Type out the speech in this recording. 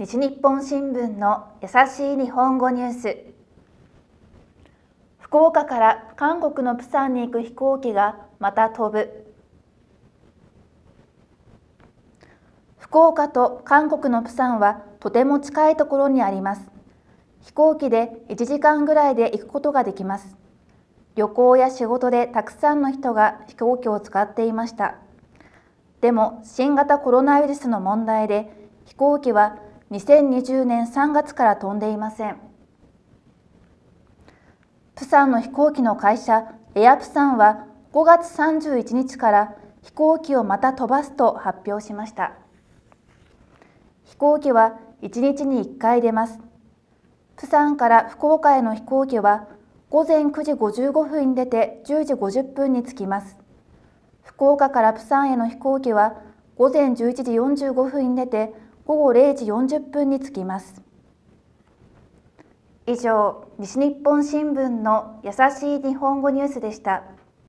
西日本新聞の優しい日本語ニュース。福岡から韓国のプサンに行く飛行機がまた飛ぶ。福岡と韓国のプサンはとても近いところにあります。飛行機で1時間ぐらいで行くことができます。旅行や仕事でたくさんの人が飛行機を使っていました。でも新型コロナウイルスの問題で飛行機は2020年3月から飛んでいません。プサンの飛行機の会社エアプサンは5月31日から飛行機をまた飛ばすと発表しました。飛行機は1日に1回出ます。プサンから福岡への飛行機は午前9時55分に出て10時50分に着きます。福岡からプサンへの飛行機は午前11時45分に出て午後0時40分に着きます。以上、西日本新聞の優しい日本語ニュースでした。